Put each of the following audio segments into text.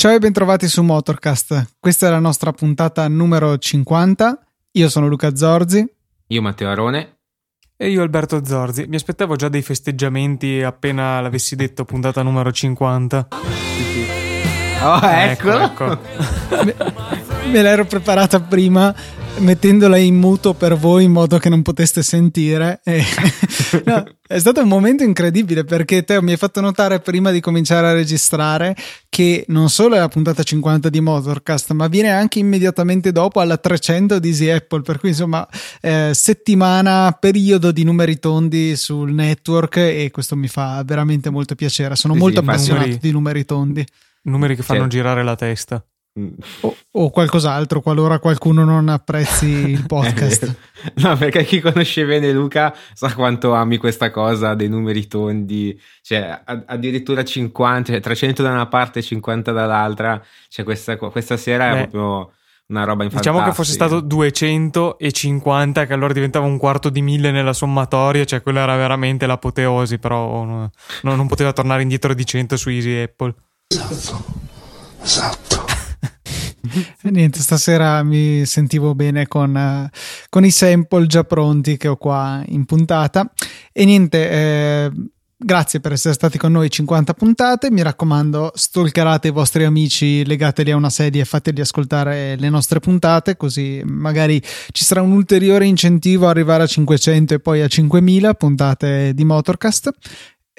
Ciao e bentrovati su Motorcast. Questa è la nostra puntata numero 50. Io sono Luca Zorzi. Io Matteo Arone. E io Alberto Zorzi. Mi aspettavo già dei festeggiamenti appena l'avessi detto puntata numero 50. Oh, ecco. ecco. me, me l'ero preparata prima mettendola in muto per voi in modo che non poteste sentire. E, no, è stato un momento incredibile perché Teo mi hai fatto notare prima di cominciare a registrare che non solo è la puntata 50 di Motorcast, ma viene anche immediatamente dopo alla 300 di Easy Apple. Per cui insomma, eh, settimana, periodo di numeri tondi sul network e questo mi fa veramente molto piacere. Sono sì, molto sì, appassionato numeri, di numeri tondi. Numeri che fanno sì. girare la testa. O, o, qualcos'altro qualora qualcuno non apprezzi il podcast. no, perché chi conosce bene Luca sa quanto ami questa cosa dei numeri tondi, cioè addirittura 50, cioè 300 da una parte e 50 dall'altra. Cioè questa, questa sera Beh, è proprio una roba in Diciamo che fosse stato 250, che allora diventava un quarto di mille nella sommatoria, cioè quella era veramente l'apoteosi, però no, non poteva tornare indietro di 100 su Easy Apple. Esatto, esatto. Niente, stasera mi sentivo bene con, uh, con, i sample già pronti che ho qua in puntata. E niente, eh, grazie per essere stati con noi 50 puntate. Mi raccomando, stalkerate i vostri amici, legateli a una sedia e fateli ascoltare le nostre puntate, così magari ci sarà un ulteriore incentivo a arrivare a 500 e poi a 5000 puntate di Motorcast.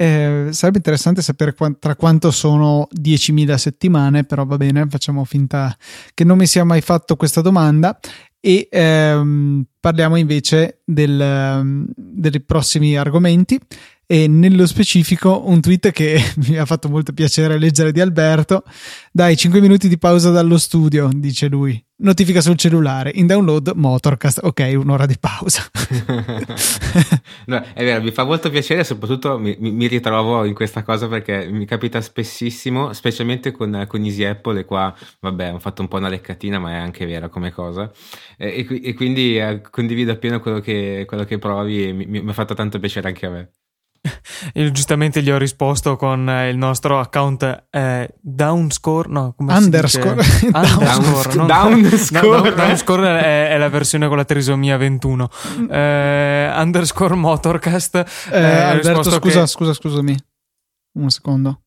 Eh, sarebbe interessante sapere qu- tra quanto sono 10.000 settimane, però va bene, facciamo finta che non mi sia mai fatto questa domanda. E ehm, parliamo invece del, um, dei prossimi argomenti e nello specifico un tweet che mi ha fatto molto piacere leggere di Alberto. Dai, 5 minuti di pausa dallo studio, dice lui. Notifica sul cellulare, in download Motorcast, ok, un'ora di pausa. no, è vero, mi fa molto piacere, soprattutto mi, mi, ritrovo in questa cosa perché mi capita spessissimo, specialmente con, con Easy Apple e qua, vabbè, ho fatto un po' una leccatina, ma è anche vera come cosa. E, e, e quindi eh, condivido appieno quello che, quello che provi e mi, mi ha fatto tanto piacere anche a me. Io giustamente gli ho risposto con eh, il nostro account eh, downscore, no, come underscore. Si dice? underscore, non, downscore. No, downscore è, è, la versione con la trisomia 21. Eh, underscore motorcast. Eh, eh Alberto, scusa, che... scusa, scusami. Un secondo.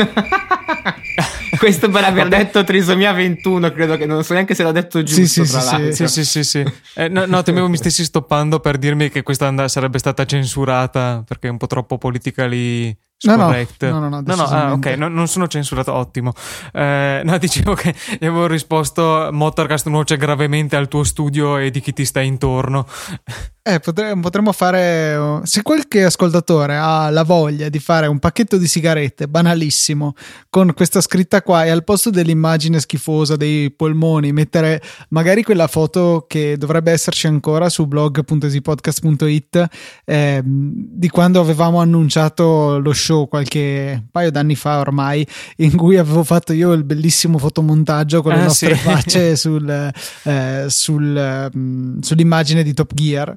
Questo per aver detto trisomia 21, credo che non so neanche se l'ho detto giusto. Sì, sì, sì, sì, sì, sì, sì. Eh, no, no, temevo mi stessi stoppando per dirmi che questa sarebbe stata censurata perché è un po' troppo politically No, no, no, no, no, no, ah, ok, no, non sono censurato, ottimo. Eh, no, dicevo che gli avevo risposto Motorcast nuoce gravemente al tuo studio e di chi ti sta intorno. Eh, potremmo, potremmo fare. Se qualche ascoltatore ha la voglia di fare un pacchetto di sigarette banalissimo con questa scritta qua e al posto dell'immagine schifosa dei polmoni mettere magari quella foto che dovrebbe esserci ancora su blog.esipodcast.it eh, di quando avevamo annunciato lo show qualche paio d'anni fa ormai, in cui avevo fatto io il bellissimo fotomontaggio con le ah, nostre sì. facce sul, eh, sul, um, sull'immagine di Top Gear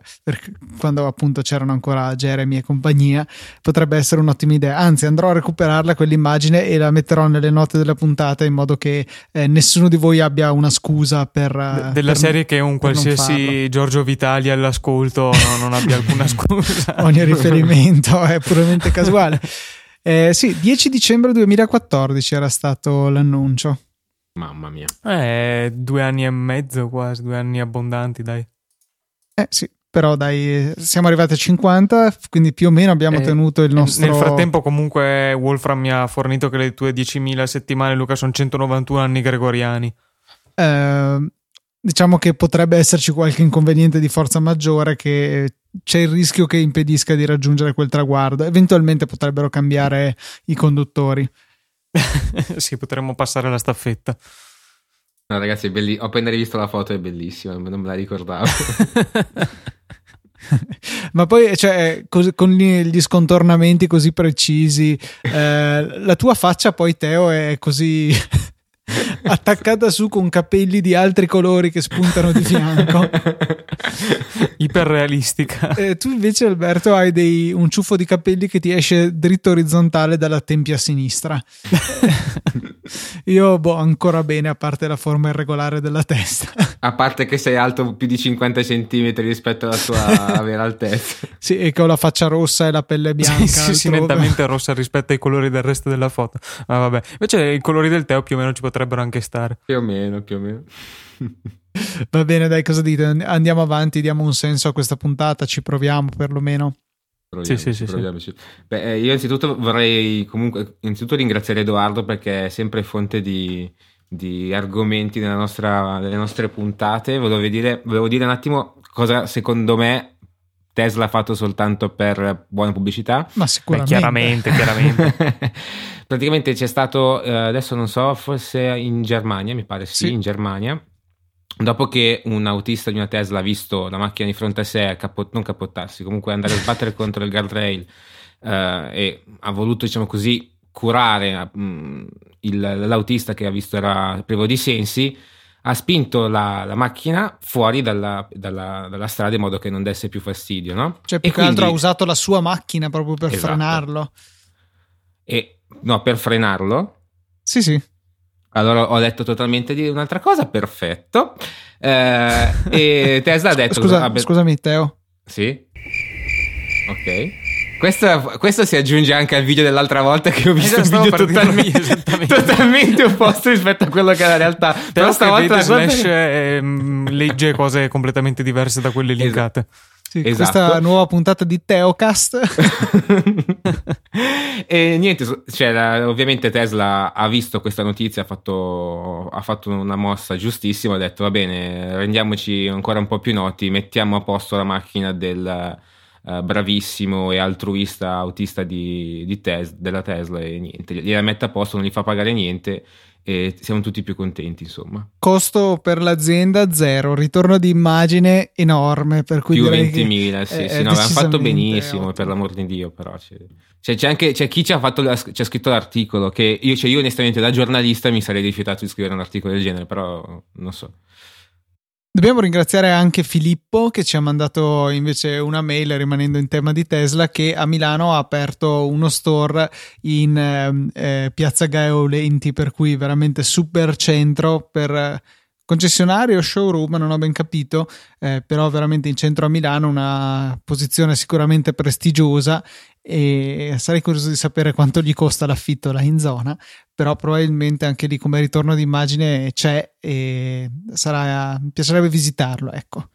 quando appunto c'erano ancora Jeremy e compagnia, potrebbe essere un'ottima idea. Anzi, andrò a recuperarla quell'immagine e la metterò nelle note della puntata in modo che eh, nessuno di voi abbia una scusa per. De- della per, serie che un qualsiasi Giorgio Vitali all'ascolto no, non abbia alcuna scusa. Ogni riferimento è puramente casuale. Eh, sì, 10 dicembre 2014 era stato l'annuncio. Mamma mia. Eh, due anni e mezzo quasi, due anni abbondanti, dai. Eh sì, però dai, siamo arrivati a 50, quindi più o meno abbiamo eh, tenuto il nostro... Nel frattempo comunque Wolfram mi ha fornito che le tue 10.000 settimane, Luca, sono 191 anni gregoriani. Eh, diciamo che potrebbe esserci qualche inconveniente di forza maggiore che c'è il rischio che impedisca di raggiungere quel traguardo. Eventualmente potrebbero cambiare i conduttori. sì, potremmo passare la staffetta. No, ragazzi, belli- ho appena rivisto la foto, è bellissima, non me la ricordavo. Ma poi, cioè, cos- con gli scontornamenti così precisi, eh, la tua faccia poi, Teo, è così attaccata su con capelli di altri colori che spuntano di fianco. Iperrealistica. E tu invece, Alberto, hai dei, un ciuffo di capelli che ti esce dritto orizzontale dalla tempia sinistra. Io, boh, ancora bene, a parte la forma irregolare della testa. A parte che sei alto più di 50 cm rispetto alla tua vera altezza. Sì, e che ho la faccia rossa e la pelle bianca. Sì, sì, nettamente rossa rispetto ai colori del resto della foto. Ma vabbè, invece i colori del Teo più o meno ci potrebbero anche stare. Più o meno, più o meno. Va bene, dai, cosa dite? Andiamo avanti, diamo un senso a questa puntata, ci proviamo perlomeno. Proviamoci, sì, sì, proviamoci. Sì. Beh, eh, io innanzitutto vorrei comunque innanzitutto ringraziare Edoardo perché è sempre fonte di, di argomenti nostra, delle nostre puntate. Volevo dire, volevo dire un attimo cosa secondo me Tesla ha fatto soltanto per buona pubblicità. Ma sicuramente. Beh, chiaramente, chiaramente. Praticamente c'è stato, eh, adesso non so, forse in Germania, mi pare sì, sì. in Germania Dopo che un autista di una Tesla ha visto la macchina di fronte a sé capot- non capottarsi, comunque andare a sbattere contro il guardrail eh, e ha voluto, diciamo così, curare mh, mm, il, l'autista che ha visto era privo di sensi, ha spinto la, la macchina fuori dalla, dalla, dalla, strada in modo che non desse più fastidio, no? Cioè, più e che quindi... altro ha usato la sua macchina proprio per esatto. frenarlo. E, no, per frenarlo? Sì, sì. Allora ho detto totalmente di un'altra cosa, perfetto. Eh, e Tesla ha detto... Scusa, vabbè, scusami, Teo. Sì? Ok. Questo, questo, si aggiunge anche al video dell'altra volta che ho visto esatto, un video totalmente, totalmente, opposto rispetto a quello che è la realtà. Però, Però stavolta Slash che... eh, legge cose completamente diverse da quelle linkate. Esatto. Sì, esatto. Questa nuova puntata di Teocast. e niente, cioè, la, ovviamente Tesla ha visto questa notizia, ha fatto, ha fatto, una mossa giustissima, ha detto va bene, rendiamoci ancora un po' più noti, mettiamo a posto la macchina del uh, bravissimo e altruista autista di, di Tes- della Tesla e niente, gliela mette a posto, non gli fa pagare niente e siamo tutti più contenti insomma. Costo per l'azienda zero ritorno di immagine enorme per cui più 20.000 sì, sì no, avevano fatto benissimo ottimo. per l'amor di Dio però c'è, cioè, c'è anche c'è chi ci ha, fatto, ci ha scritto l'articolo che io, cioè io onestamente da giornalista mi sarei rifiutato di scrivere un articolo del genere però non so Dobbiamo ringraziare anche Filippo che ci ha mandato invece una mail rimanendo in tema di Tesla che a Milano ha aperto uno store in ehm, eh, Piazza Gaeolenti per cui veramente super centro per concessionario showroom, non ho ben capito, eh, però veramente in centro a Milano una posizione sicuramente prestigiosa e sarei curioso di sapere quanto gli costa l'affitto là in zona, però probabilmente anche lì come ritorno d'immagine c'è e sarà, mi piacerebbe visitarlo, ecco.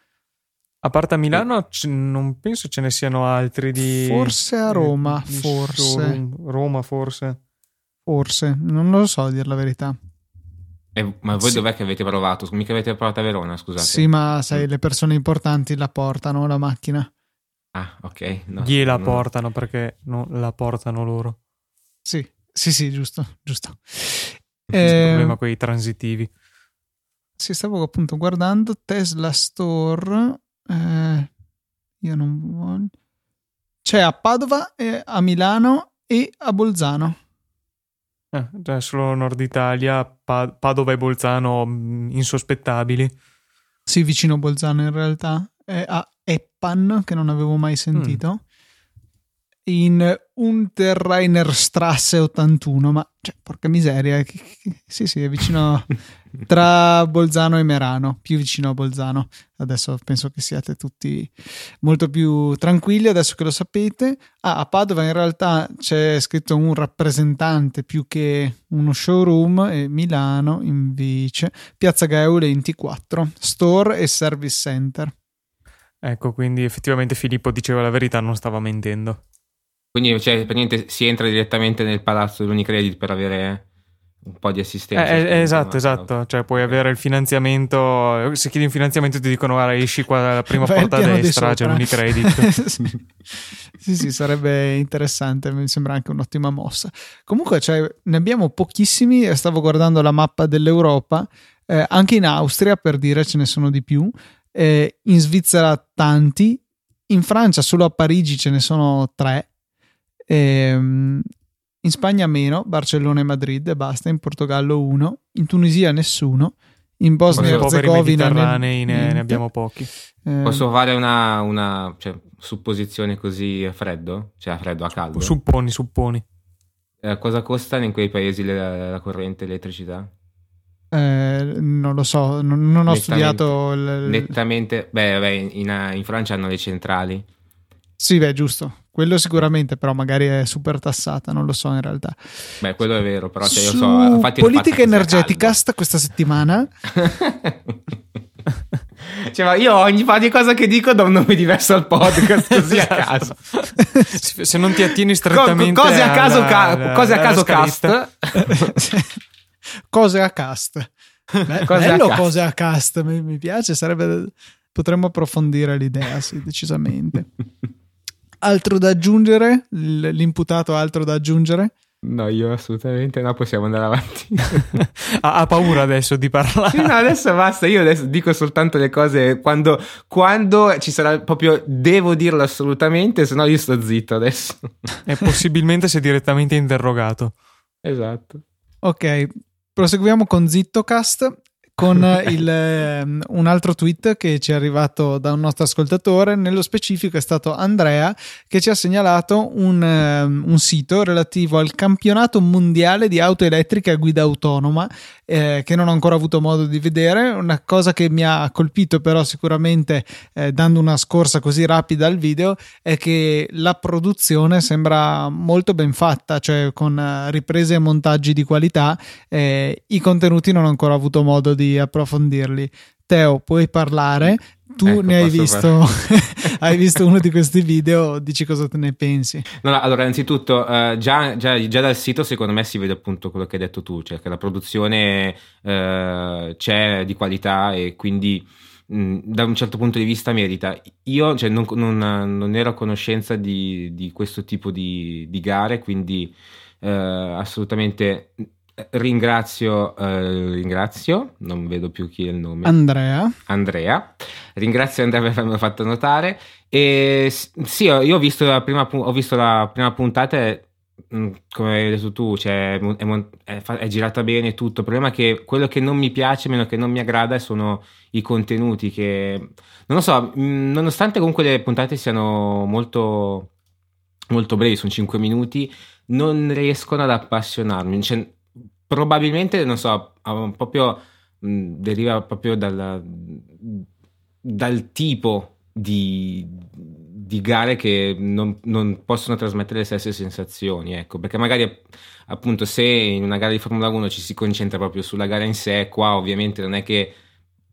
A parte a Milano, c- non penso ce ne siano altri di... Forse a Roma, di forse. Showroom. Roma, forse. Forse, non lo so a dire la verità. Eh, ma voi sì. dov'è che avete provato? Mica avete provato a Verona, scusate. Sì, ma sai, le persone importanti la portano la macchina. Ah, ok. No, Gliela no. portano perché non la portano loro. Sì, sì, sì, giusto, giusto. Eh, il problema con i transitivi. Sì, stavo appunto guardando Tesla Store. Eh, io non voglio. C'è a Padova, a Milano e a Bolzano. Eh, cioè solo Nord Italia, pa- Padova e Bolzano mh, insospettabili. Sì, vicino a Bolzano in realtà. È a Eppan, che non avevo mai sentito. Mm. In Unterrainerstrasse 81, ma cioè, porca miseria, sì, sì, è vicino tra Bolzano e Merano, più vicino a Bolzano. Adesso penso che siate tutti molto più tranquilli adesso che lo sapete. Ah, a Padova in realtà c'è scritto un rappresentante più che uno showroom e Milano invece Piazza Gaeule 24, store e service center. Ecco, quindi effettivamente Filippo diceva la verità, non stava mentendo. Quindi cioè, per niente si entra direttamente nel palazzo dell'Unicredit per avere un po' di assistenza. Eh, eh, esatto, esatto. Cioè, puoi avere il finanziamento. Se chiedi un finanziamento, ti dicono: Guarda, esci qua dalla prima Vai porta a destra, c'è l'Unicredit. sì, sì, sarebbe interessante. Mi sembra anche un'ottima mossa. Comunque, cioè, ne abbiamo pochissimi. Stavo guardando la mappa dell'Europa. Eh, anche in Austria, per dire, ce ne sono di più. Eh, in Svizzera, tanti in Francia solo a Parigi ce ne sono tre, ehm, in Spagna meno, Barcellona e Madrid e basta, in Portogallo uno, in Tunisia nessuno, in Bosnia e Herzegovina ne, ne, abbiamo pochi. Eh, Posso fare una, una cioè, supposizione così a freddo? Cioè a freddo, a caldo? Supponi, supponi. Eh, cosa costa in quei paesi la, la corrente, l'elettricità? Eh, non lo so, non, non ho nettamente, studiato. Il... Nettamente, beh, beh in, in, Francia hanno le centrali. Sì, beh, giusto. Quello sicuramente, però magari è super tassata, non lo so in realtà. Beh, quello è vero, però cioè, io so. Infatti politica energetica questa settimana. cioè, ma io ogni di cosa che dico do un nome diverso al podcast così a caso. Se non ti attieni strettamente Co- cose a caso, ca- cose a caso cast. cose a cast. Beh, cose bello a cast. cose a cast, mi, mi piace, sarebbe... potremmo approfondire l'idea, sì, decisamente. Altro da aggiungere? L'imputato altro da aggiungere? No, io assolutamente no, possiamo andare avanti. ha, ha, paura adesso di parlare. Sì, no, adesso basta, io adesso dico soltanto le cose quando, quando ci sarà proprio, devo dirlo assolutamente, se no io sto zitto adesso. E possibilmente sei direttamente interrogato. Esatto. Ok, Proseguiamo con Zittocast con il, um, un altro tweet che ci è arrivato da un nostro ascoltatore. Nello specifico è stato Andrea che ci ha segnalato un, um, un sito relativo al campionato mondiale di auto elettriche a guida autonoma eh, che non ho ancora avuto modo di vedere. Una cosa che mi ha colpito, però, sicuramente eh, dando una scorsa così rapida al video, è che la produzione sembra molto ben fatta, cioè con eh, riprese e montaggi di qualità. Eh, I contenuti non ho ancora avuto modo di approfondirli. Teo, puoi parlare? Tu ecco, ne hai visto, hai visto uno di questi video, dici cosa te ne pensi? No, no, allora, innanzitutto, uh, già, già, già, dal sito secondo me si vede appunto quello che hai detto tu, cioè che la produzione uh, c'è di qualità e quindi mh, da un certo punto di vista merita. Io cioè, non, non, non, ero a conoscenza di, di questo tipo di, di gare, quindi uh, assolutamente ringrazio, eh, ringrazio, non vedo più chi è il nome. Andrea. Andrea. Ringrazio Andrea per avermi fatto notare. E sì, io ho visto la prima, ho visto la prima puntata e mm, come hai detto tu, cioè, è, è, è, girata bene tutto. Il problema è che quello che non mi piace, meno che non mi aggrada, sono i contenuti che, non lo so, mm, nonostante comunque le puntate siano molto, molto brevi, sono 5 minuti, non riescono ad appassionarmi. Cioè, probabilmente, non so, proprio deriva proprio dal, dal tipo di, di, gare che non, non, possono trasmettere le stesse sensazioni, ecco, perché magari appunto se in una gara di Formula 1 ci si concentra proprio sulla gara in sé, qua ovviamente non è che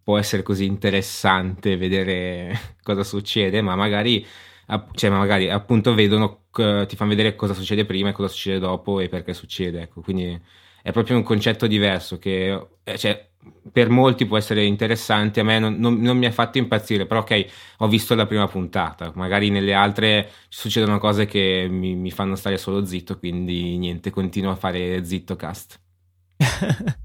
può essere così interessante vedere cosa succede, ma magari, cioè, magari appunto vedono, ti fanno vedere cosa succede prima e cosa succede dopo e perché succede, ecco, quindi è proprio un concetto diverso che eh, cioè, per molti può essere interessante, a me non, non, non, mi ha fatto impazzire, però ok, ho visto la prima puntata, magari nelle altre succedono cose che mi, mi fanno stare solo zitto, quindi niente, continuo a fare zitto cast.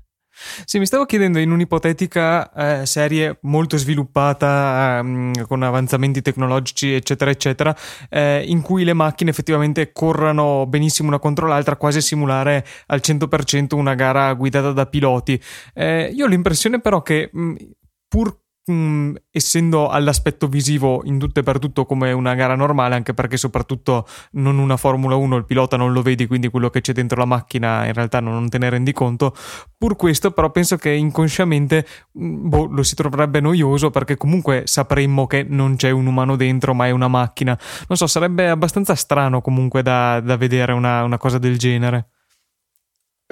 Sì, mi stavo chiedendo in un'ipotetica eh, serie molto sviluppata, ehm, con avanzamenti tecnologici, eccetera, eccetera, eh, in cui le macchine effettivamente corrano benissimo una contro l'altra, quasi a simulare al 100% una gara guidata da piloti. Eh, io ho l'impressione però che mh, pur mh, mm, essendo all'aspetto visivo in tutto e per tutto come una gara normale, anche perché soprattutto non una Formula 1, il pilota non lo vedi, quindi quello che c'è dentro la macchina in realtà non te ne rendi conto. Pur questo, però, penso che inconsciamente mm, boh, lo si troverebbe noioso perché comunque sapremmo che non c'è un umano dentro, ma è una macchina. Non so, sarebbe abbastanza strano comunque da, da vedere una, una cosa del genere.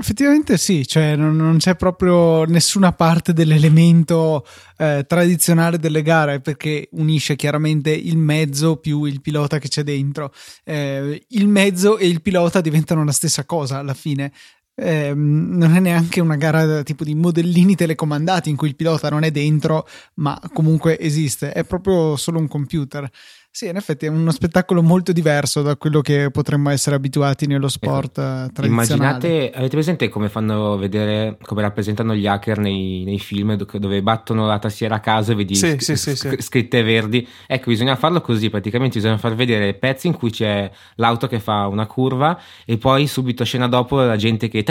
Effettivamente sì, cioè non, non, c'è proprio nessuna parte dell'elemento eh, tradizionale delle gare perché unisce chiaramente il mezzo più il pilota che c'è dentro. Eh, il mezzo e il pilota diventano la stessa cosa alla fine. Eh, non è neanche una gara tipo di modellini telecomandati in cui il pilota non è dentro ma comunque esiste, è proprio solo un computer Sì, in effetti è uno spettacolo molto diverso da quello che potremmo essere abituati nello ecco, sport ecco, Immaginate, avete presente come fanno vedere, come rappresentano gli hacker nei, nei film dove battono la tastiera a caso e vedi sì, sc- sì, sc- scritte verdi? Ecco, bisogna farlo così, praticamente bisogna far vedere pezzi in cui c'è l'auto che fa una curva e poi subito scena dopo la gente che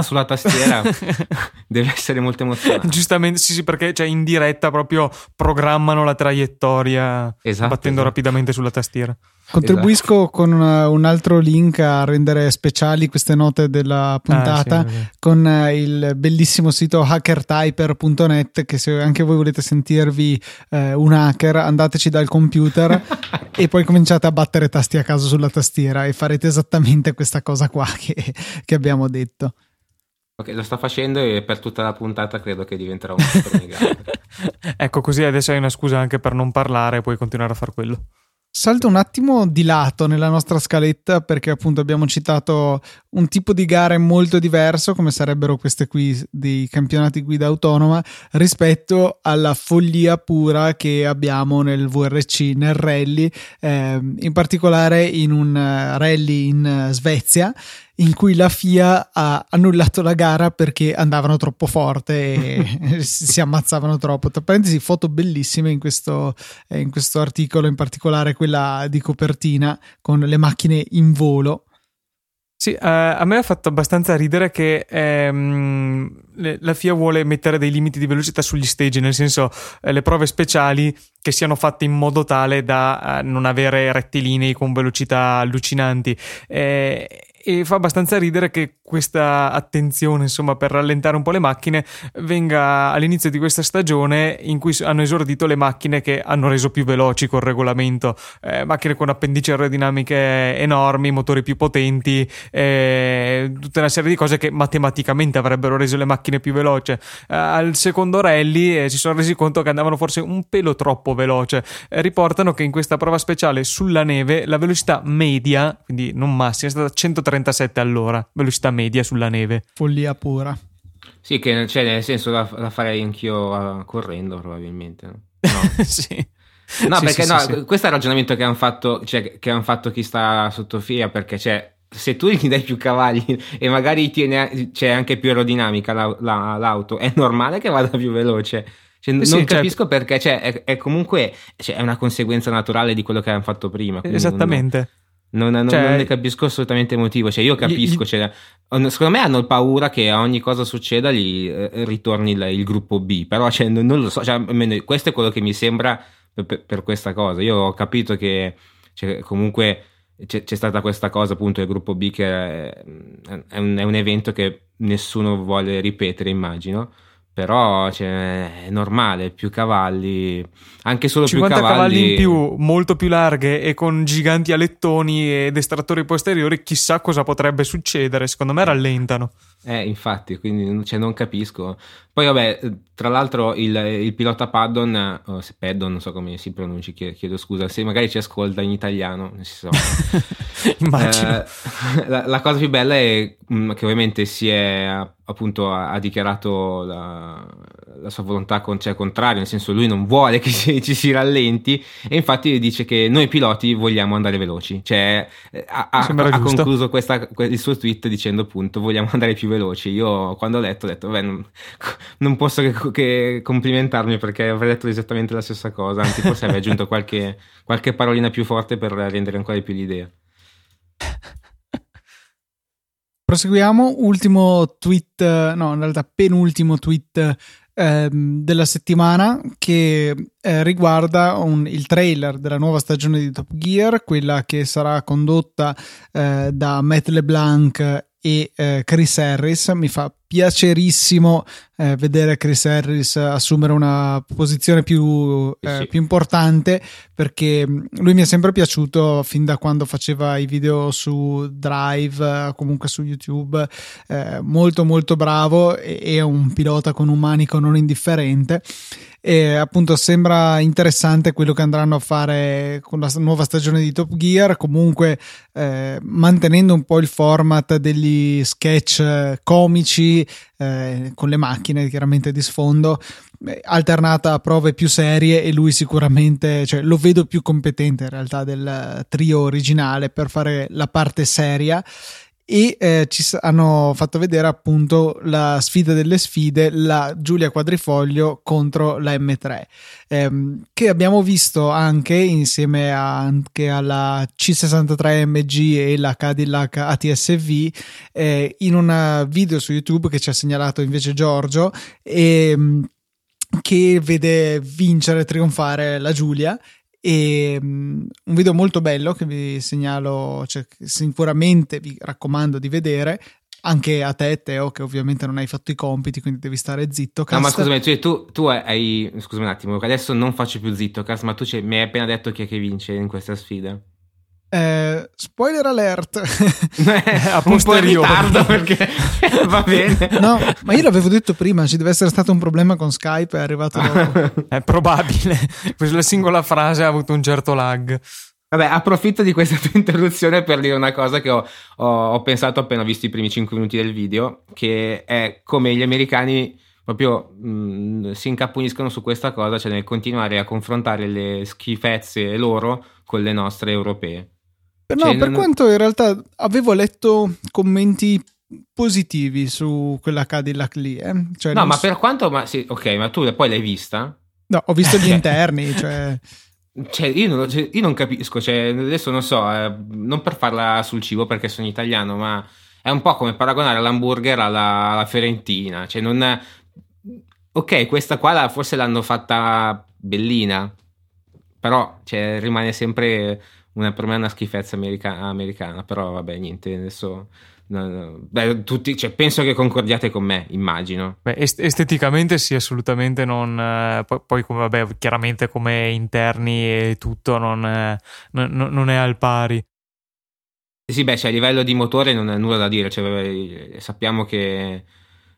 sulla tastiera deve essere molto emozionante. Giustamente, sì, sì, perché cioè, in diretta proprio programmano la traiettoria esatto, battendo esatto. rapidamente rapidamente sulla tastiera. Contribuisco esatto. con una, un altro link a rendere speciali queste note della puntata ah, sì, con eh, il bellissimo sito hackertyper.net che se anche voi volete sentirvi eh, un hacker andateci dal computer e poi cominciate a battere tasti a caso sulla tastiera e farete esattamente questa cosa qua che, che abbiamo detto. Ok, lo sto facendo e per tutta la puntata credo che diventerà un ecco, così adesso hai una scusa anche per non parlare e puoi continuare a fare quello. Salto un attimo di lato nella nostra scaletta perché appunto abbiamo citato un tipo di gare molto diverso come sarebbero queste qui dei campionati guida autonoma rispetto alla follia pura che abbiamo nel VRC, nel rally, eh, in particolare in un rally in Svezia in cui la FIA ha annullato la gara perché andavano troppo forte e si ammazzavano troppo. Tra parentesi, foto bellissime in questo, eh, in questo articolo, in particolare quella di copertina con le macchine in volo. Sì, uh, a me ha fatto abbastanza ridere che ehm, le, la FIA vuole mettere dei limiti di velocità sugli stage, nel senso eh, le prove speciali che siano fatte in modo tale da uh, non avere rettilinei con velocità allucinanti. Eh, e fa abbastanza ridere che questa attenzione, insomma, per rallentare un po' le macchine venga all'inizio di questa stagione in cui hanno esordito le macchine che hanno reso più veloci col regolamento, eh, macchine con appendici aerodinamiche enormi, motori più potenti, eh, tutta una serie di cose che matematicamente avrebbero reso le macchine più veloci. Eh, al secondo rally eh, si sono resi conto che andavano forse un pelo troppo veloce. Eh, riportano che in questa prova speciale sulla neve la velocità media, quindi non massima, è stata 130 137 all'ora, velocità media sulla neve. Follia pura. Sì, che cioè, nel senso la, la farei anch'io uh, correndo probabilmente. No? sì. No, sì, perché sì, no, sì, questo è il ragionamento che hanno fatto, cioè, che hanno fatto chi sta sotto FIA, perché cioè, se tu gli dai più cavalli e magari tiene, c'è anche più aerodinamica la, la, l'auto, è normale che vada più veloce. Cioè, non certo. capisco perché cioè, è, è, comunque cioè, è una conseguenza naturale di quello che hanno fatto prima. Esattamente. Non, non, non, cioè, non, ne capisco assolutamente il motivo. Cioè, io capisco. Gli, cioè, secondo me hanno paura che a ogni cosa succeda gli eh, ritorni il, il, gruppo B. Però cioè, non, lo so. Cioè, almeno questo è quello che mi sembra per, per, per questa cosa. Io ho capito che cioè, comunque c'è, c'è, stata questa cosa, appunto, del gruppo B, che è, è, un, è un evento che nessuno vuole ripetere, immagino però cioè, è normale, più cavalli, anche solo più cavalli. cavalli in più, molto più larghe e con giganti alettoni ed estrattori posteriori, chissà cosa potrebbe succedere, secondo me rallentano. Eh, infatti, quindi cioè, non capisco. Poi, vabbè, tra l'altro, il, il pilota Paddon, o se Paddon, non so come si pronunci, chiedo, scusa, se magari ci ascolta in italiano, so. Immagino. Eh, la, la, cosa più bella è mm, che ovviamente si è appunto ha, ha dichiarato la, la, sua volontà con, cioè, contraria, nel senso lui non vuole che ci, ci, si rallenti e infatti dice che noi piloti vogliamo andare veloci, cioè ha, ha, ha concluso questa, il suo tweet dicendo appunto vogliamo andare più veloci. Io quando ho letto ho detto beh non, non posso che, che, complimentarmi perché avrei detto esattamente la stessa cosa, anzi forse avrei aggiunto qualche, qualche parolina più forte per rendere ancora di più l'idea. Proseguiamo, ultimo tweet, no in realtà penultimo tweet eh, della settimana che eh, riguarda un, il trailer della nuova stagione di Top Gear, quella che sarà condotta eh, da Matt LeBlanc e eh, Chris Harris. Mi fa piacerissimo eh, vedere Chris Harris assumere una posizione più, eh, sì. più, importante perché mm, lui mi è sempre piaciuto fin da quando faceva i video su Drive, comunque su YouTube, eh, molto molto bravo e, e un pilota con un manico non indifferente e appunto sembra interessante quello che andranno a fare con la nuova stagione di Top Gear comunque eh, mantenendo un po' il format degli sketch comici eh, con le macchine chiaramente di sfondo, eh, alternata a prove più serie e lui sicuramente, cioè, lo vedo più competente in realtà del trio originale per fare la parte seria e eh, ci hanno fatto vedere appunto la sfida delle sfide, la Giulia Quadrifoglio contro la M3, ehm, che abbiamo visto anche insieme a, anche alla C63MG e la Cadillac ATSV eh, in un video su YouTube che ci ha segnalato invece Giorgio e ehm, che vede vincere, trionfare la Giulia e um, un video molto bello che vi segnalo, cioè, sicuramente vi raccomando di vedere. Anche a te, Teo, che ovviamente non hai fatto i compiti, quindi devi stare zitto. Cast. No, ma scusami, tu, tu, hai. Scusami un attimo, adesso non faccio più zitto, Cast, ma tu mi hai appena detto chi è che vince in questa sfida. Eh, spoiler alert. A posteriori. perché va bene. No ma io l'avevo detto prima ci deve essere stato un problema con Skype è arrivato dopo. è probabile. Quella singola frase ha avuto un certo lag. Vabbè, approfitto di questa tua interruzione per dire una cosa che ho, ho, ho, pensato appena visto i primi 5 minuti del video, che è come gli americani proprio mh, si incappuniscono su questa cosa, cioè nel continuare a confrontare le schifezze loro con le nostre europee. No, cioè, per non... quanto in realtà avevo letto commenti positivi su quella Cadillac lì. Eh? Cioè, no, ma so... per quanto... Ma sì, ok, ma tu poi l'hai vista? No, ho visto gli interni, cioè... Cioè io, non, cioè, io non, capisco, cioè, adesso non so, eh, non per farla sul cibo perché sono italiano, ma è un po' come paragonare l'hamburger alla, alla Fiorentina. Cioè, non è... Ok, questa qua la, forse l'hanno fatta bellina, però cioè, rimane sempre una, per me è una schifezza america- americana, però vabbè, niente, adesso... Beh, tutti, cioè, penso che concordiate con me, immagino. Beh, est- esteticamente sì, assolutamente non. Eh, poi, poi come, vabbè, chiaramente come interni e tutto non, eh, non, non è al pari. Sì, beh, cioè, a livello di motore non è nulla da dire. Cioè, sappiamo che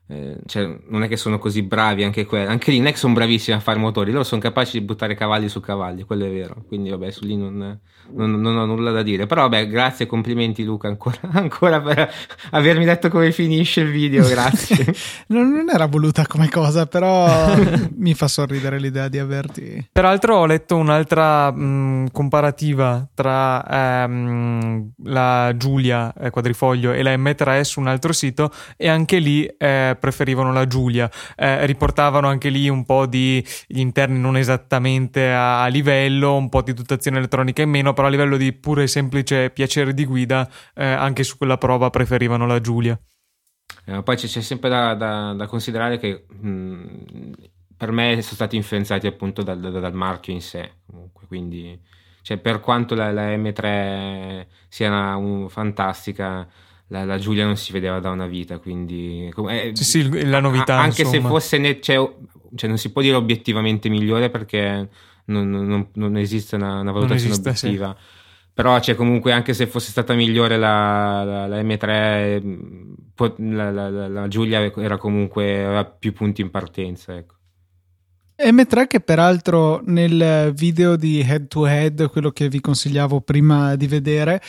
eh, cioè, non è che sono così bravi anche quelli, anche lì non è che sono bravissimi a fare motori, loro sono capaci di buttare cavalli su cavalli, quello è vero, quindi vabbè, su lì non, non, non ho nulla da dire, però vabbè, grazie, complimenti Luca ancora, ancora per avermi detto come finisce il video, grazie. non, non, era voluta come cosa, però mi fa sorridere l'idea di averti... Peraltro ho letto un'altra mh, comparativa tra ehm, la Giulia eh, Quadrifoglio e la M3 su un altro sito e anche lì... Eh, preferivano la Giulia. Eh, riportavano anche lì un po' di interni non esattamente a, livello, un po' di dotazione elettronica in meno, però a livello di pure semplice piacere di guida, eh, anche su quella prova preferivano la Giulia. Eh, poi c'è, c'è sempre da, da, da, considerare che mh, per me sono stati influenzati appunto dal, dal marchio in sé, comunque, quindi cioè, per quanto la, la M3 sia una, un, fantastica, la, la, Giulia non si vedeva da una vita, quindi... Eh, sì, sì, la novità. Anche insomma. se fosse... Ne, cioè, cioè, non si può dire obiettivamente migliore perché non, non, non esiste una, una valutazione esiste, obiettiva. Sì. Però cioè, comunque anche se fosse stata migliore la, la, la M3, la, Giulia era comunque aveva più punti in partenza. Ecco. M3 che peraltro nel video di Head to Head, quello che vi consigliavo prima di vedere,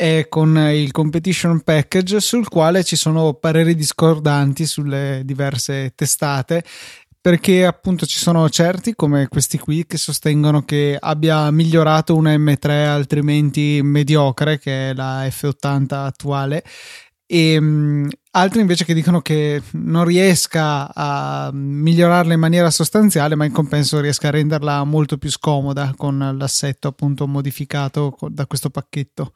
è con il competition package sul quale ci sono pareri discordanti sulle diverse testate perché appunto ci sono certi come questi qui che sostengono che abbia migliorato una M3 altrimenti mediocre che è la F80 attuale. E um, altri invece che dicono che non riesca a migliorarla in maniera sostanziale ma in compenso riesca a renderla molto più scomoda con l'assetto appunto modificato da questo pacchetto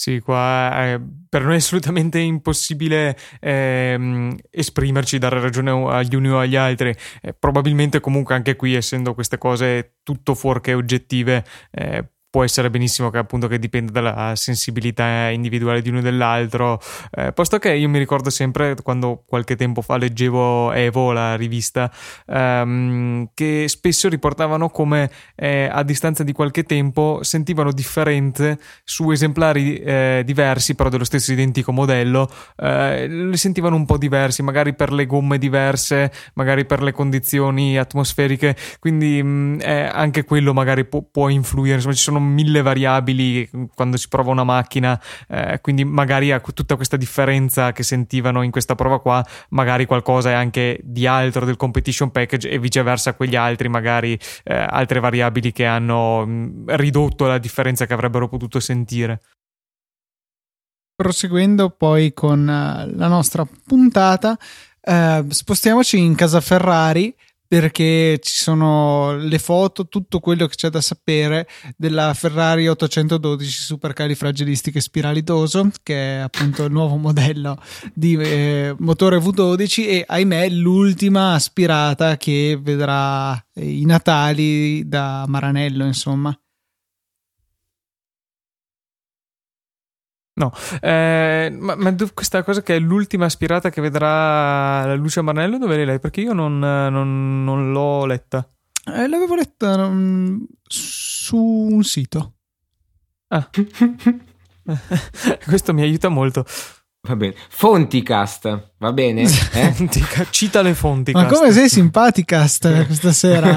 sì, qua eh, per noi è assolutamente impossibile ehm, esprimerci, dare ragione agli uni o agli altri. Eh, probabilmente comunque anche qui, essendo queste cose tutto fuorché oggettive, eh, può essere benissimo che appunto che dipenda dalla sensibilità individuale di uno e dell'altro. Eh, posto che io mi ricordo sempre quando qualche tempo fa leggevo Evo la rivista ehm, che spesso riportavano come eh, a distanza di qualche tempo sentivano differenze su esemplari eh, diversi però dello stesso identico modello eh, li sentivano un po' diversi magari per le gomme diverse magari per le condizioni atmosferiche. Quindi mh, mm, anche quello magari può, può influire. Insomma ci sono mille variabili quando si prova una macchina, eh, quindi magari a tutta questa differenza che sentivano in questa prova qua, magari qualcosa è anche di altro del competition package e viceversa quegli altri, magari eh, altre variabili che hanno mh, mm, ridotto la differenza che avrebbero potuto sentire. Proseguendo poi con uh, la nostra puntata, uh, spostiamoci in casa Ferrari perché ci sono le foto, tutto quello che c'è da sapere della Ferrari 812 supercalifragilistiche spiralidoso, che è appunto il nuovo modello di eh, motore V12 e ahimè l'ultima aspirata che vedrà i Natali da Maranello, insomma. No, eh, ma, ma, questa cosa che è l'ultima aspirata che vedrà la Lucia Marnello, dove l'hai letta? Perché io non, non, non l'ho letta. Eh, l'avevo letta um, su un sito. Ah. Questo mi aiuta molto. Va bene. Fonticast, va bene? Eh? Cita le fonti. Ma come sei simpaticast questa sera?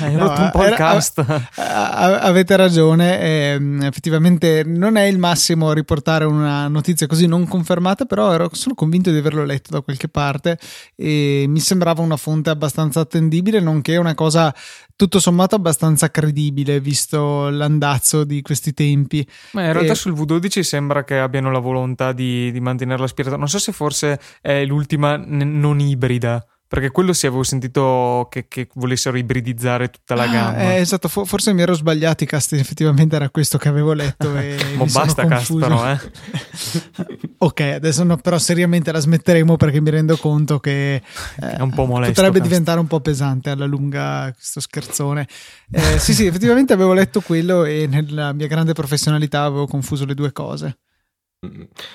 Hai no, rotto un po' il cast. avete ragione, eh, effettivamente non è il massimo riportare una notizia così non confermata, però ero, sono convinto di averlo letto da qualche parte e mi sembrava una fonte abbastanza attendibile, nonché una cosa tutto sommato abbastanza credibile visto l'andazzo di questi tempi. Ma in realtà e... sul V12 sembra che abbiano la volontà di, di mantenere l'aspirato. Non so se forse è l'ultima n- non ibrida. Perché quello sì, avevo sentito che, che volessero ibridizzare tutta la ah, gamma. Eh, esatto, forse mi ero sbagliato. I cast effettivamente era questo che avevo letto. E Ma basta cast, però, eh. ok, adesso no, però seriamente la smetteremo perché mi rendo conto che eh, è un po' molesto. Potrebbe cast. diventare un po' pesante alla lunga questo scherzone. Eh, sì, sì, effettivamente avevo letto quello e nella mia grande professionalità avevo confuso le due cose.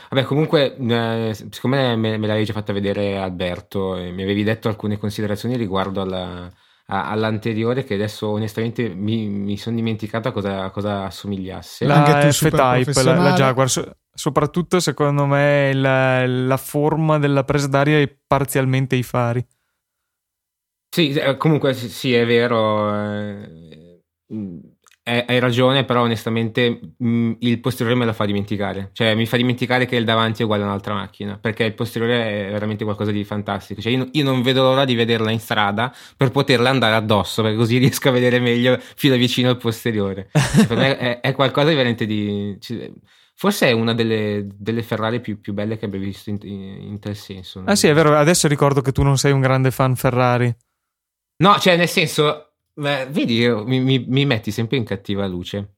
Vabbè, comunque, eh, siccome me, me l'avevi già fatta vedere Alberto e mi avevi detto alcune considerazioni riguardo alla, a, all'anteriore, che adesso onestamente mi, mi sono dimenticato a cosa, a cosa assomigliasse. La F-Type, la, la Jaguar, so, soprattutto secondo me la, la forma della presa d'aria e parzialmente i fari. Sì, eh, comunque sì, è vero. Eh, eh, hai ragione, però onestamente mh, mm, il posteriore me lo fa dimenticare. Cioè, mi fa dimenticare che il davanti è uguale a un'altra macchina, perché il posteriore è veramente qualcosa di fantastico. Cioè, io, io non vedo l'ora di vederla in strada per poterla andare addosso, perché così riesco a vedere meglio fino vicino al posteriore. Cioè, per me è, è, qualcosa di veramente di... Cioè, Forse è una delle, delle Ferrari più, più, belle che abbia visto in, in, tal senso. Ah sì, è vero, adesso ricordo che tu non sei un grande fan Ferrari. No, cioè nel senso, Beh, vedi, mi, mi, mi, metti sempre in cattiva luce.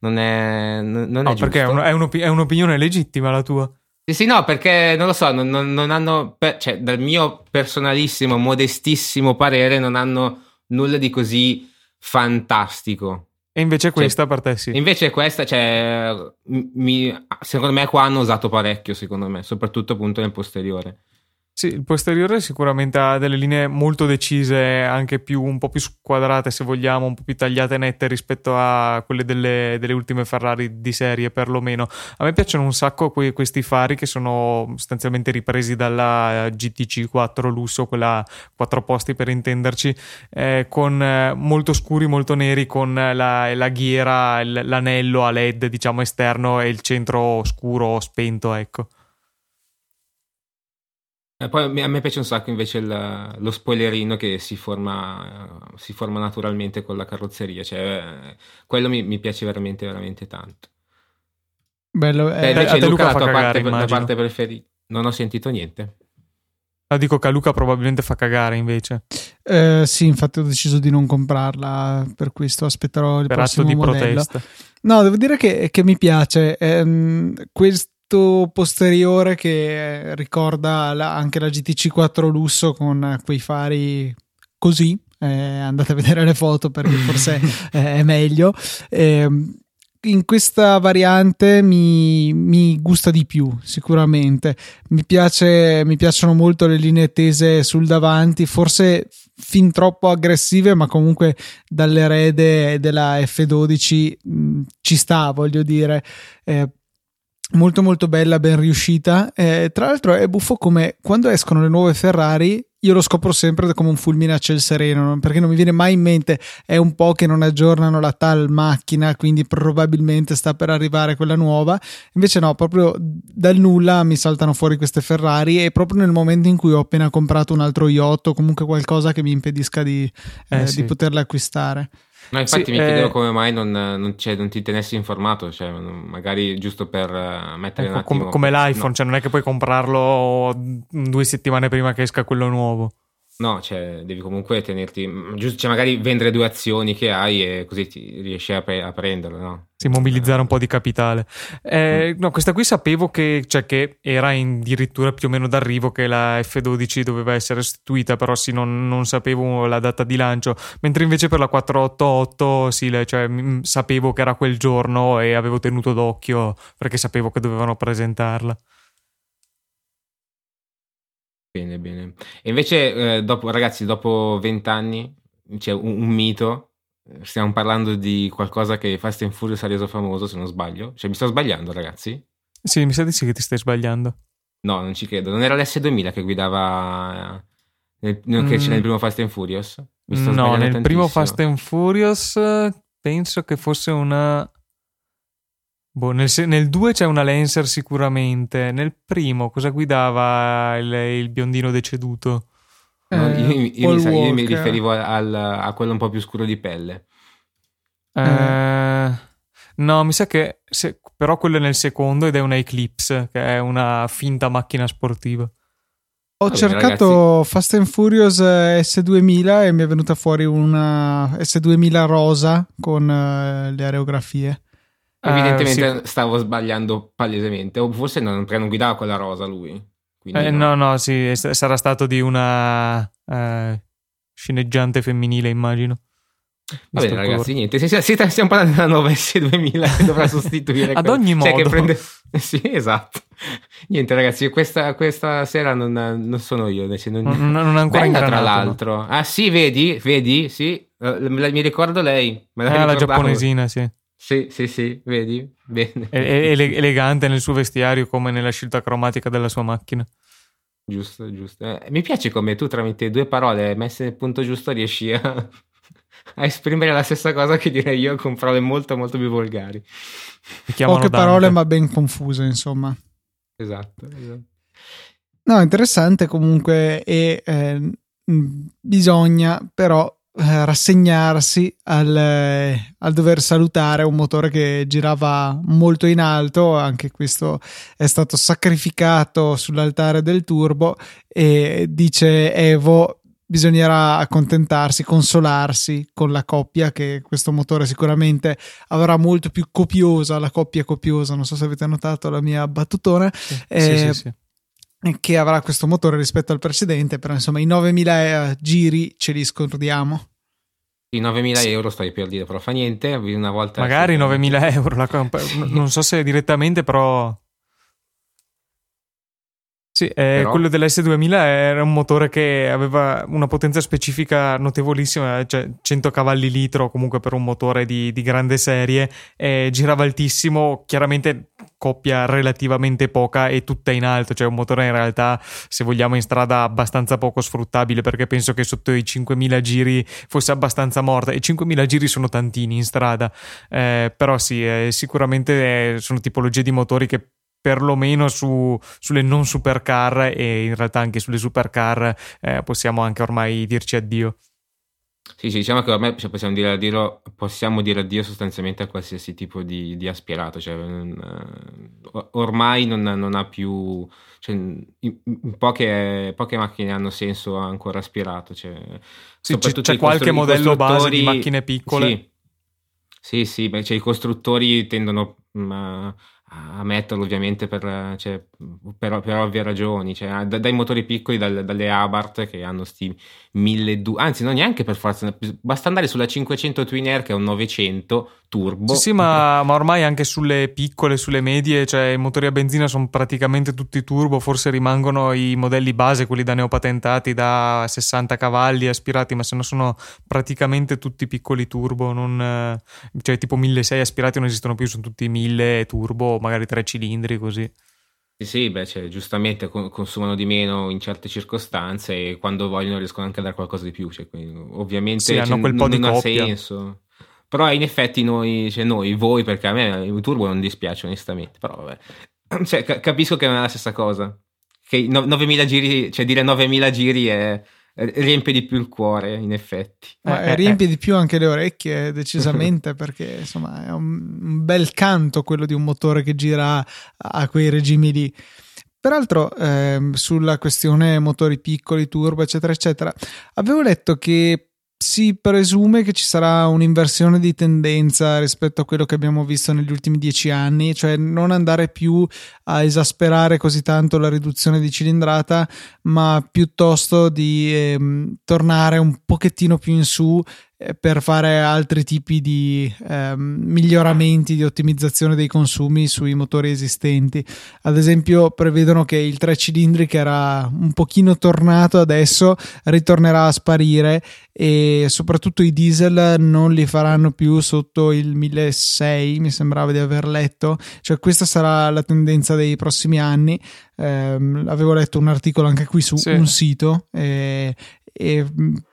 Non è, non no, è perché è, un, è, un'op- è, un'opinione legittima la tua. Sì, sì, no, perché non lo so, non, non, non hanno, cioè, dal mio personalissimo, modestissimo parere, non hanno nulla di così fantastico. E invece cioè, questa cioè, per te sì. Invece questa, cioè, mi, secondo me qua hanno usato parecchio, secondo me, soprattutto appunto nel posteriore. Sì, il posteriore sicuramente ha delle linee molto decise, anche più, un po' più squadrate se vogliamo, un po' più tagliate nette rispetto a quelle delle, delle ultime Ferrari di serie perlomeno. A me piacciono un sacco que- questi fari che sono sostanzialmente ripresi dalla GTC 4 lusso, quella 4 posti per intenderci, eh, con eh, molto scuri, molto neri, con la, la ghiera, l'anello a LED diciamo esterno e il centro scuro spento, ecco. Eh, poi a me piace un sacco invece il, lo spoilerino che si forma, si forma, naturalmente con la carrozzeria, cioè quello mi, mi piace veramente, veramente tanto. Bello, eh, invece Luca, Luca la tua cagare, parte, la parte preferita. Non ho sentito niente. Ah, dico che a Luca probabilmente fa cagare invece. Eh, sì, infatti ho deciso di non comprarla, per questo aspetterò il per prossimo atto di modello. protesta. No, devo dire che, che mi piace. Ehm, quest, posteriore che ricorda la, anche la GTC 4 lusso con quei fari così. Eh, andate a vedere le foto perché forse è meglio. Eh, in questa variante mi, mi, gusta di più, sicuramente. Mi, piace, mi piacciono molto le linee tese sul davanti, forse fin troppo aggressive, ma comunque dall'erede della F12 mh, ci sta, voglio dire. Eh, molto molto bella, ben riuscita. Eh, tra l'altro è buffo come quando escono le nuove Ferrari io lo scopro sempre come un fulmine a ciel sereno, perché non mi viene mai in mente, è un po' che non aggiornano la tal macchina, quindi probabilmente sta per arrivare quella nuova. Invece no, proprio dal nulla mi saltano fuori queste Ferrari e proprio nel momento in cui ho appena comprato un altro yacht o comunque qualcosa che mi impedisca di, eh, eh, sì. di poterle acquistare. No, infatti sì, mi chiedevo eh... come mai non, non, cioè, non, ti tenessi informato, cioè, magari giusto per uh, mettere ecco, un attimo... Com- come l'iPhone, no. cioè non è che puoi comprarlo due settimane prima che esca quello nuovo. No, cioè, devi comunque tenerti, giusto, cioè magari vendere due azioni che hai e così ti riesci a, pre- a prenderle, no? Sì, mobilizzare un po' di capitale. Eh, mm. No, questa qui sapevo che, cioè, che era addirittura più o meno d'arrivo che la F12 doveva essere restituita, però sì, non, non sapevo la data di lancio. Mentre invece per la 488 sì, cioè, sapevo che era quel giorno e avevo tenuto d'occhio perché sapevo che dovevano presentarla. Bene, bene. E invece, eh, dopo, ragazzi, dopo vent'anni c'è un, un, mito. Stiamo parlando di qualcosa che Fast and Furious ha reso famoso, se non sbaglio. Cioè, mi sto sbagliando, ragazzi? Sì, mi sa di sì che ti stai sbagliando. No, non ci credo. Non era l'S2000 che guidava nel, mm. nel primo Fast and Furious? no, nel tantissimo. primo Fast and Furious penso che fosse una Boh, nel, nel 2 c'è una Lancer sicuramente. Nel primo cosa guidava il, il biondino deceduto? No, io, io, mi sa, io, mi riferivo al, a quello un po' più scuro di pelle. Eh, no, mi sa che se, però quello è nel secondo ed è una Eclipse, che è una finta macchina sportiva. Ho allora, cercato ragazzi... Fast and Furious eh, S2000 e mi è venuta fuori una S2000 rosa con uh, le aerografie. Evidentemente uh, sì. stavo sbagliando palesemente, o forse non, non guidava quella rosa lui. Eh, no. no, no, sì, sarà stato di una uh, sceneggiante femminile, immagino. Va bene, ragazzi, niente. stiamo parlando della nuova S2000 che dovrà sostituire. Ad ogni modo, cioè, prende... sì, esatto. Niente, ragazzi, questa, questa sera non, non, sono io. Non, non, non ancora Bella, tra l'altro. No? Ah, sì, vedi, vedi, sì. Uh, mi ricordo lei. Me la, ah, la giapponesina, sì. Sì, sì, sì, vedi? Bene. È, è elegante nel suo vestiario come nella scelta cromatica della sua macchina. Giusto, giusto. Eh, mi piace come tu tramite due parole messe nel punto giusto riesci a, a, esprimere la stessa cosa che direi io con parole molto molto più volgari. Poche parole ma ben confuse, insomma. Esatto, esatto. No, interessante comunque e eh, bisogna però eh, rassegnarsi al, eh, al, dover salutare un motore che girava molto in alto, anche questo è stato sacrificato sull'altare del turbo. E dice Evo bisognerà accontentarsi, consolarsi con la coppia che questo motore sicuramente avrà molto più copiosa, la coppia copiosa, non so se avete notato la mia battutona. Sì, eh, sì, sì, che avrà questo motore rispetto al precedente, però insomma i 9000 eh, giri ce li scordiamo. I 9.000 sì. euro stai per dire, però fa niente. Una volta Magari 9.000 euro, la, non so se direttamente, però sì, eh, Però... quello dell'S2000 era un motore che aveva una potenza specifica notevolissima, cioè 100 cavalli litro comunque per un motore di, di grande serie, eh, girava altissimo, chiaramente coppia relativamente poca e tutta in alto, cioè un motore in realtà se vogliamo in strada abbastanza poco sfruttabile perché penso che sotto i 5.000 giri fosse abbastanza morta. E 5.000 giri sono tantini in strada, eh, però sì, eh, sicuramente eh, sono tipologie di motori che perlomeno su, sulle non supercar e in realtà anche sulle supercar eh, possiamo anche ormai dirci addio. Sì, sì, diciamo che ormai cioè, possiamo, dire addio, possiamo dire addio sostanzialmente a qualsiasi tipo di, di aspirato, cioè, uh, ormai non, non, ha più, cioè, in, poche, poche, macchine hanno senso ancora aspirato. Cioè, sì, c'è, c'è qualche modello base di macchine piccole. Sì, sì, sì beh, cioè, i costruttori tendono... Uh, a metterlo ovviamente per, cioè, per, per ovvie ragioni, cioè, dai motori piccoli, dal, dalle Abarth che hanno sti 1200, anzi non neanche per forza, basta andare sulla 500 Twin Air che è un 900 turbo. Sì, sì ma, ma, ormai anche sulle piccole, sulle medie, cioè i motori a benzina sono praticamente tutti turbo, forse rimangono i modelli base, quelli da neopatentati da 60 cavalli aspirati, ma se no sono praticamente tutti piccoli turbo, non, cioè tipo 1600 aspirati non esistono più, sono tutti 1000 turbo magari tre cilindri così. Sì, sì, beh, cioè, giustamente consumano di meno in certe circostanze e quando vogliono riescono anche a dare qualcosa di più. Cioè, quindi, ovviamente sì, cioè, hanno quel po' non, di non ha senso. Però in effetti noi, cioè noi, voi, perché a me il turbo non dispiace onestamente, però vabbè. Cioè, capisco che non è la stessa cosa. Che 9000 giri, cioè dire 9000 giri è, riempie di più il cuore, in effetti. Ma eh, riempie eh. di più anche le orecchie, decisamente, perché insomma è un, un, bel canto quello di un motore che gira a quei regimi lì. Peraltro, eh, sulla questione motori piccoli, turbo, eccetera, eccetera, avevo letto che si presume che ci sarà un'inversione di tendenza rispetto a quello che abbiamo visto negli ultimi dieci anni, cioè non andare più a esasperare così tanto la riduzione di cilindrata, ma piuttosto di ehm, tornare un pochettino più in su per fare altri tipi di eh, miglioramenti di ottimizzazione dei consumi sui motori esistenti. Ad esempio, prevedono che il 3 cilindri che era un pochino tornato adesso ritornerà a sparire e soprattutto i diesel non li faranno più sotto il 1600, mi sembrava di aver letto, cioè questa sarà la tendenza dei prossimi anni. Eh, avevo letto un articolo anche qui su sì. un sito e, e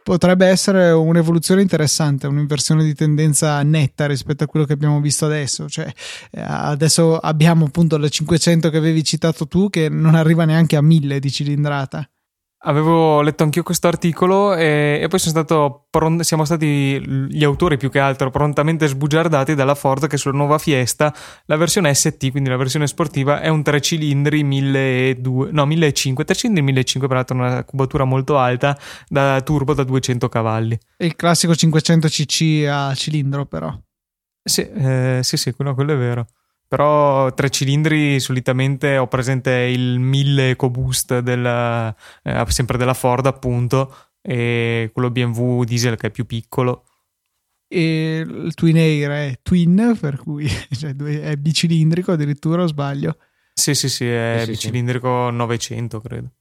potrebbe essere un'evoluzione interessante, un'inversione di tendenza netta rispetto a quello che abbiamo visto adesso. Cioè, eh, adesso abbiamo appunto le 500 che avevi citato tu, che non arriva neanche a 1000 di cilindrata. Avevo letto anch'io questo articolo e, e poi stato, siamo stati gli autori più che altro prontamente sbugiardati dalla Ford che sulla nuova Fiesta la versione ST, quindi la versione sportiva, è un 3 cilindri 1200, no 1500, 3 cilindri 1500 peraltro una cubatura molto alta da turbo da 200 cavalli. Il classico 500 cc a cilindro però. Sì, eh, sì, sì, quello, quello è vero però tre cilindri solitamente ho presente il 1000 EcoBoost del, eh, sempre della Ford appunto e quello BMW diesel che è più piccolo e il Twin Air è Twin per cui cioè, è bicilindrico addirittura o sbaglio? Sì sì sì è sì, bicilindrico sì. 900 credo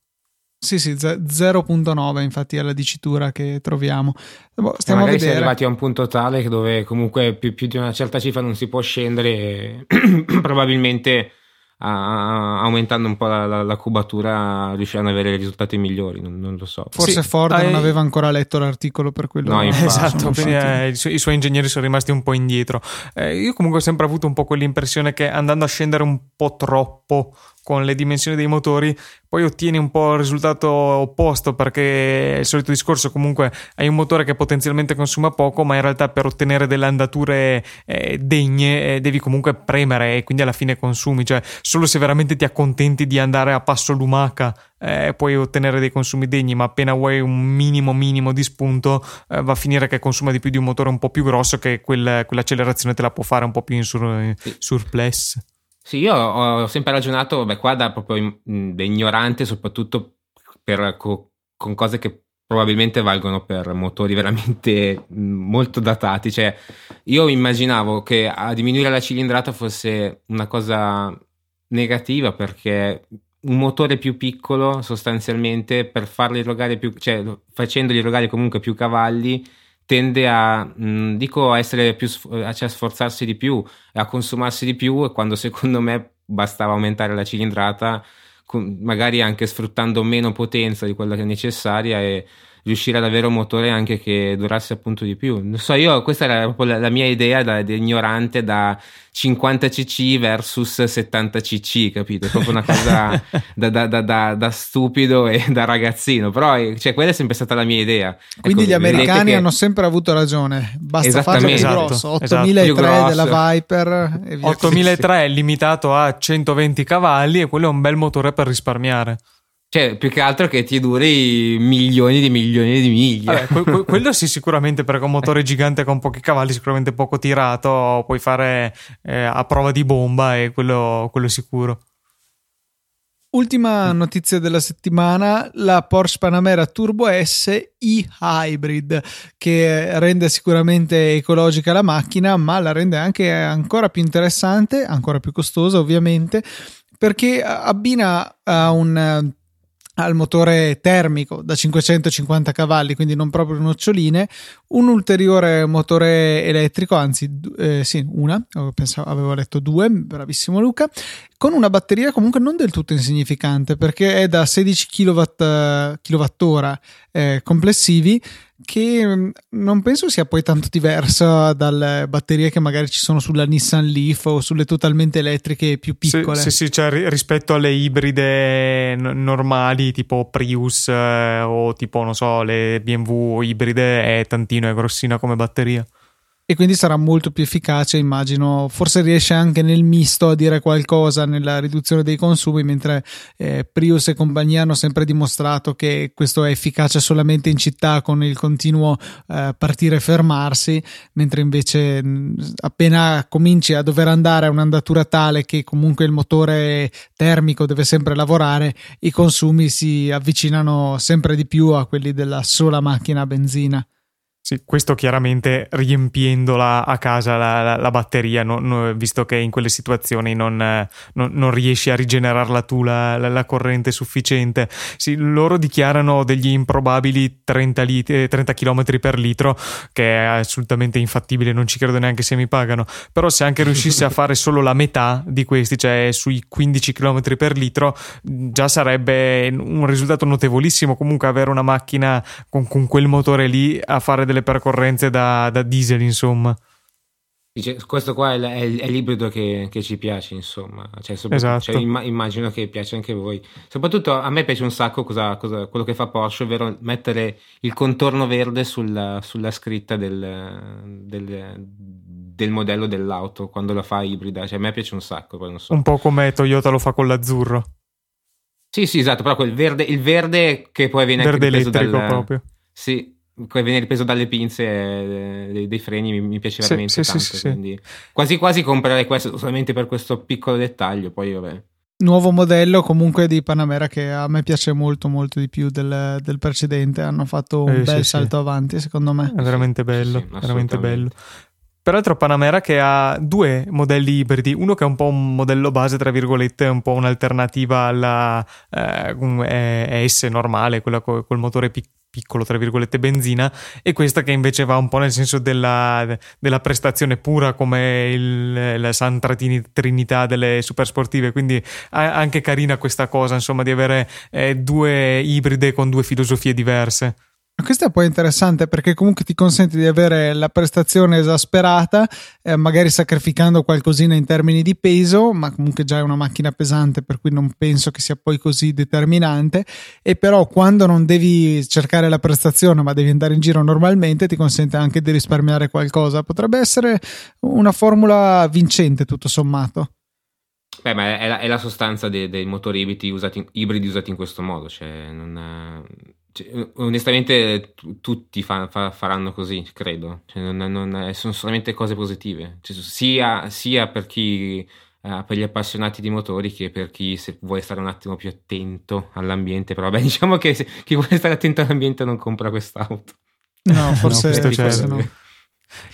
sì, sì, 0.9 infatti è la dicitura che troviamo. Boh, stiamo magari si è arrivati a un punto tale dove comunque più, più, di una certa cifra non si può scendere probabilmente a, aumentando un po' la, la, la, cubatura riusciranno ad avere risultati migliori, non, non lo so. Forse sì. Ford ah, non aveva ancora letto l'articolo per quello. No, esatto, quindi eh, i, suoi, i, suoi, ingegneri sono rimasti un po' indietro. Eh, io comunque ho sempre avuto un po' quell'impressione che andando a scendere un po' troppo con le dimensioni dei motori, poi ottieni un po' il risultato opposto perché è il solito discorso comunque hai un motore che potenzialmente consuma poco, ma in realtà per ottenere delle andature eh, degne eh, devi comunque premere e quindi alla fine consumi, cioè solo se veramente ti accontenti di andare a passo lumaca eh, puoi ottenere dei consumi degni, ma appena vuoi un minimo minimo di spunto eh, va a finire che consuma di più di un motore un po' più grosso che quel, quell'accelerazione te la può fare un po' più in sur, surplus. Sì, io ho sempre ragionato, beh, qua da proprio da ignorante, soprattutto per, co, con cose che probabilmente valgono per motori veramente molto datati. Cioè, io immaginavo che a diminuire la cilindrata fosse una cosa negativa perché un motore più piccolo sostanzialmente per farli erogare più, cioè facendogli erogare comunque più cavalli tende a, mh, dico, a essere più, cioè a sforzarsi di più, a consumarsi di più quando secondo me bastava aumentare la cilindrata, con, magari anche sfruttando meno potenza di quella che è necessaria e riuscire ad avere un motore anche che durasse appunto di più. Non so, io questa era proprio la, la mia idea da, da, ignorante da 50 cc versus 70 cc, capito? È proprio una cosa da, da, da, stupido e da ragazzino, però cioè, quella è sempre stata la mia idea. Quindi ecco, gli americani che... hanno sempre avuto ragione, basta farlo più esatto, grosso, 8003 esatto. della Viper. 8003 è limitato a 120 cavalli e quello è un bel motore per risparmiare. Cioè, più che altro che ti duri milioni di milioni di miglia. Vabbè, que- que- quello sì, sicuramente, perché un motore gigante con pochi cavalli, sicuramente poco tirato, puoi fare eh, a prova di bomba e quello, quello sicuro. Ultima notizia della settimana, la Porsche Panamera Turbo S e-Hybrid, che rende sicuramente ecologica la macchina, ma la rende anche ancora più interessante, ancora più costosa ovviamente, perché abbina a un al motore termico da 550 cavalli, quindi non proprio noccioline, un ulteriore motore elettrico, anzi eh, sì, una, pensavo, avevo letto due, bravissimo Luca, con una batteria comunque non del tutto insignificante perché è da 16 kW, kWh eh, complessivi che mm, non penso sia poi tanto diversa dalle batterie che magari ci sono sulla Nissan Leaf o sulle totalmente elettriche più piccole. Sì, sì, sì cioè rispetto alle ibride n- normali tipo Prius eh, o tipo, non so, le BMW ibride è tantino, è grossina come batteria e quindi sarà molto più efficace, immagino. Forse riesce anche nel misto a dire qualcosa nella riduzione dei consumi, mentre eh, Prius e compagnia hanno sempre dimostrato che questo è efficace solamente in città con il continuo eh, partire e fermarsi, mentre invece mh, appena cominci a dover andare a un'andatura tale che comunque il motore termico deve sempre lavorare, i consumi si avvicinano sempre di più a quelli della sola macchina a benzina. Sì, questo chiaramente riempiendola a casa la, la, la batteria, no, no, visto che in quelle situazioni non, non, non riesci a rigenerarla tu la, la, corrente sufficiente. Sì, loro dichiarano degli improbabili 30, lit- 30 km per litro, che è assolutamente infattibile, non ci credo neanche se mi pagano. Però se anche riuscisse a fare solo la metà di questi, cioè sui 15 km per litro, già sarebbe un risultato notevolissimo. Comunque avere una macchina con, con quel motore lì a fare delle percorrenze da, da diesel, insomma. Dice, questo qua è, è, è l'ibrido che, che, ci piace, insomma. Cioè, esatto. cioè, immagino che piace anche a voi. Soprattutto a me piace un sacco cosa, cosa, quello che fa Porsche, ovvero mettere il contorno verde sulla, sulla scritta del, del, del, modello dell'auto quando la fa ibrida. Cioè, a me piace un sacco. So. Un po' come Toyota lo fa con l'azzurro. Sì, sì, esatto, però quel verde, il verde che poi viene verde elettrico dal, proprio. Sì, viene ripreso dalle pinze eh, dei, dei freni mi, mi piace veramente sì, tanto sì, sì, quasi quasi comprerei questo solamente per questo piccolo dettaglio poi vabbè. Nuovo modello comunque di Panamera che a me piace molto molto di più del, del precedente. Hanno fatto un eh, bel salto avanti secondo me. È veramente bello veramente bello Peraltro Panamera che ha due modelli ibridi, uno che è un po' un modello base, tra virgolette, un po' un'alternativa alla eh, S normale, quella col, col motore piccolo piccolo, tra virgolette, benzina, e questa che invece va un po' nel senso della, della prestazione pura come il, la Santa Trinità delle super sportive, quindi anche carina questa cosa, insomma, di avere eh, due ibride con due filosofie diverse. Questo è poi interessante perché comunque ti consente di avere la prestazione esasperata, eh, magari sacrificando qualcosina in termini di peso, ma comunque già è una macchina pesante, per cui non penso che sia poi così determinante. E però quando non devi cercare la prestazione, ma devi andare in giro normalmente, ti consente anche di risparmiare qualcosa. Potrebbe essere una formula vincente, tutto sommato. Beh, ma è la, è la sostanza dei, dei motori ibridi usati, ibridi usati, in questo modo, cioè non cioè, onestamente t- tutti fa- fa- faranno così, credo. Cioè, non, non, sono solamente cose positive, cioè, sia, sia, per chi uh, per gli appassionati di motori che per chi se vuole stare un attimo più attento all'ambiente. Però vabbè, diciamo che se, chi vuole stare attento all'ambiente non compra quest'auto. No, forse, no, forse no.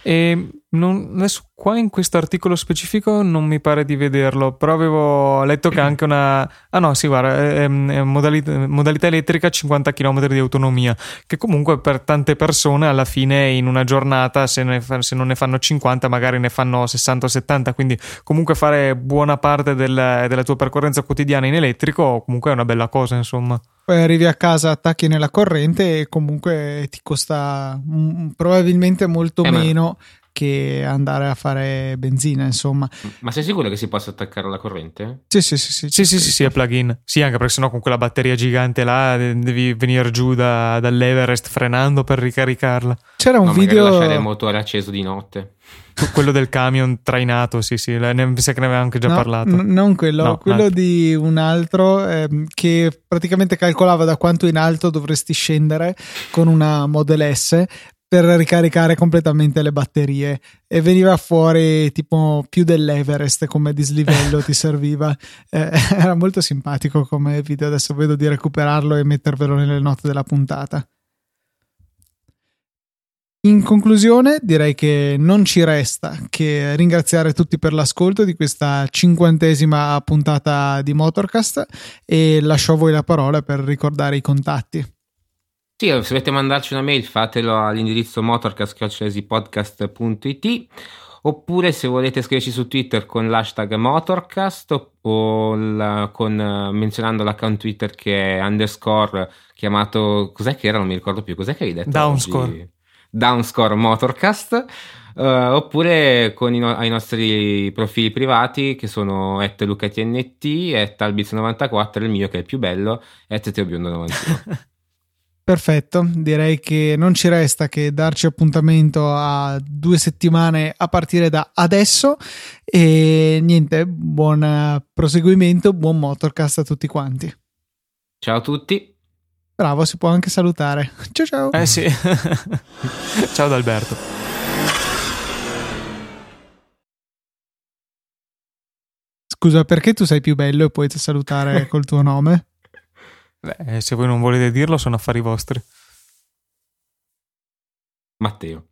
E non, adesso qua in questo articolo specifico non mi pare di vederlo, però avevo letto che anche una... Ah no, sì, guarda, è, è modalità, modalità, elettrica 50 km di autonomia, che comunque per tante persone alla fine in una giornata, se, ne, se non ne fanno 50, magari ne fanno 60 o 70, quindi comunque fare buona parte del, della tua percorrenza quotidiana in elettrico comunque è una bella cosa, insomma. Poi arrivi a casa, attacchi nella corrente e comunque ti costa m- probabilmente molto eh, meno. Ma che andare a fare benzina, insomma. Ma sei sicuro che si possa attaccare alla corrente? Sì, sì, sì, sì. Sì, sì, sì, sì, è plugin. Sì, anche perché sennò con quella batteria gigante là devi venire giù da, dall'Everest frenando per ricaricarla. C'era un no, video... lasciare il motore acceso di notte. Quello del camion trainato, sì, sì, mi sa che ne aveva anche già no, parlato. N- non quello, no, quello altro. di un altro eh, che praticamente calcolava da quanto in alto dovresti scendere con una Model S per ricaricare completamente le batterie e veniva fuori tipo più dell'Everest come dislivello ti serviva eh, era molto simpatico come video adesso vedo di recuperarlo e mettervelo nelle note della puntata In conclusione, direi che non ci resta che ringraziare tutti per l'ascolto di questa cinquantesima puntata di Motorcast e lascio a voi la parola per ricordare i contatti. Sì, se volete mandarci una mail fatelo all'indirizzo motorcast.it oppure se volete scriverci su Twitter con l'hashtag Motorcast o la, con, menzionando l'account Twitter che è underscore chiamato, cos'è che era? Non mi ricordo più, cos'è che hai detto? Downscore. Oggi? Downscore Motorcast. Uh, oppure con i no- ai nostri profili privati che sono at lucatnt, at albiz94 il mio che è il più bello, at teobiondo91 Perfetto, direi che non ci resta che darci appuntamento a due settimane a partire da adesso e niente, buon proseguimento, buon motorcast a tutti quanti. Ciao a tutti. Bravo, si può anche salutare. Ciao ciao. Eh sì. ciao ad Alberto. Scusa, perché tu sei più bello e puoi salutare col tuo nome? Beh, se voi non volete dirlo, sono affari vostri. Matteo.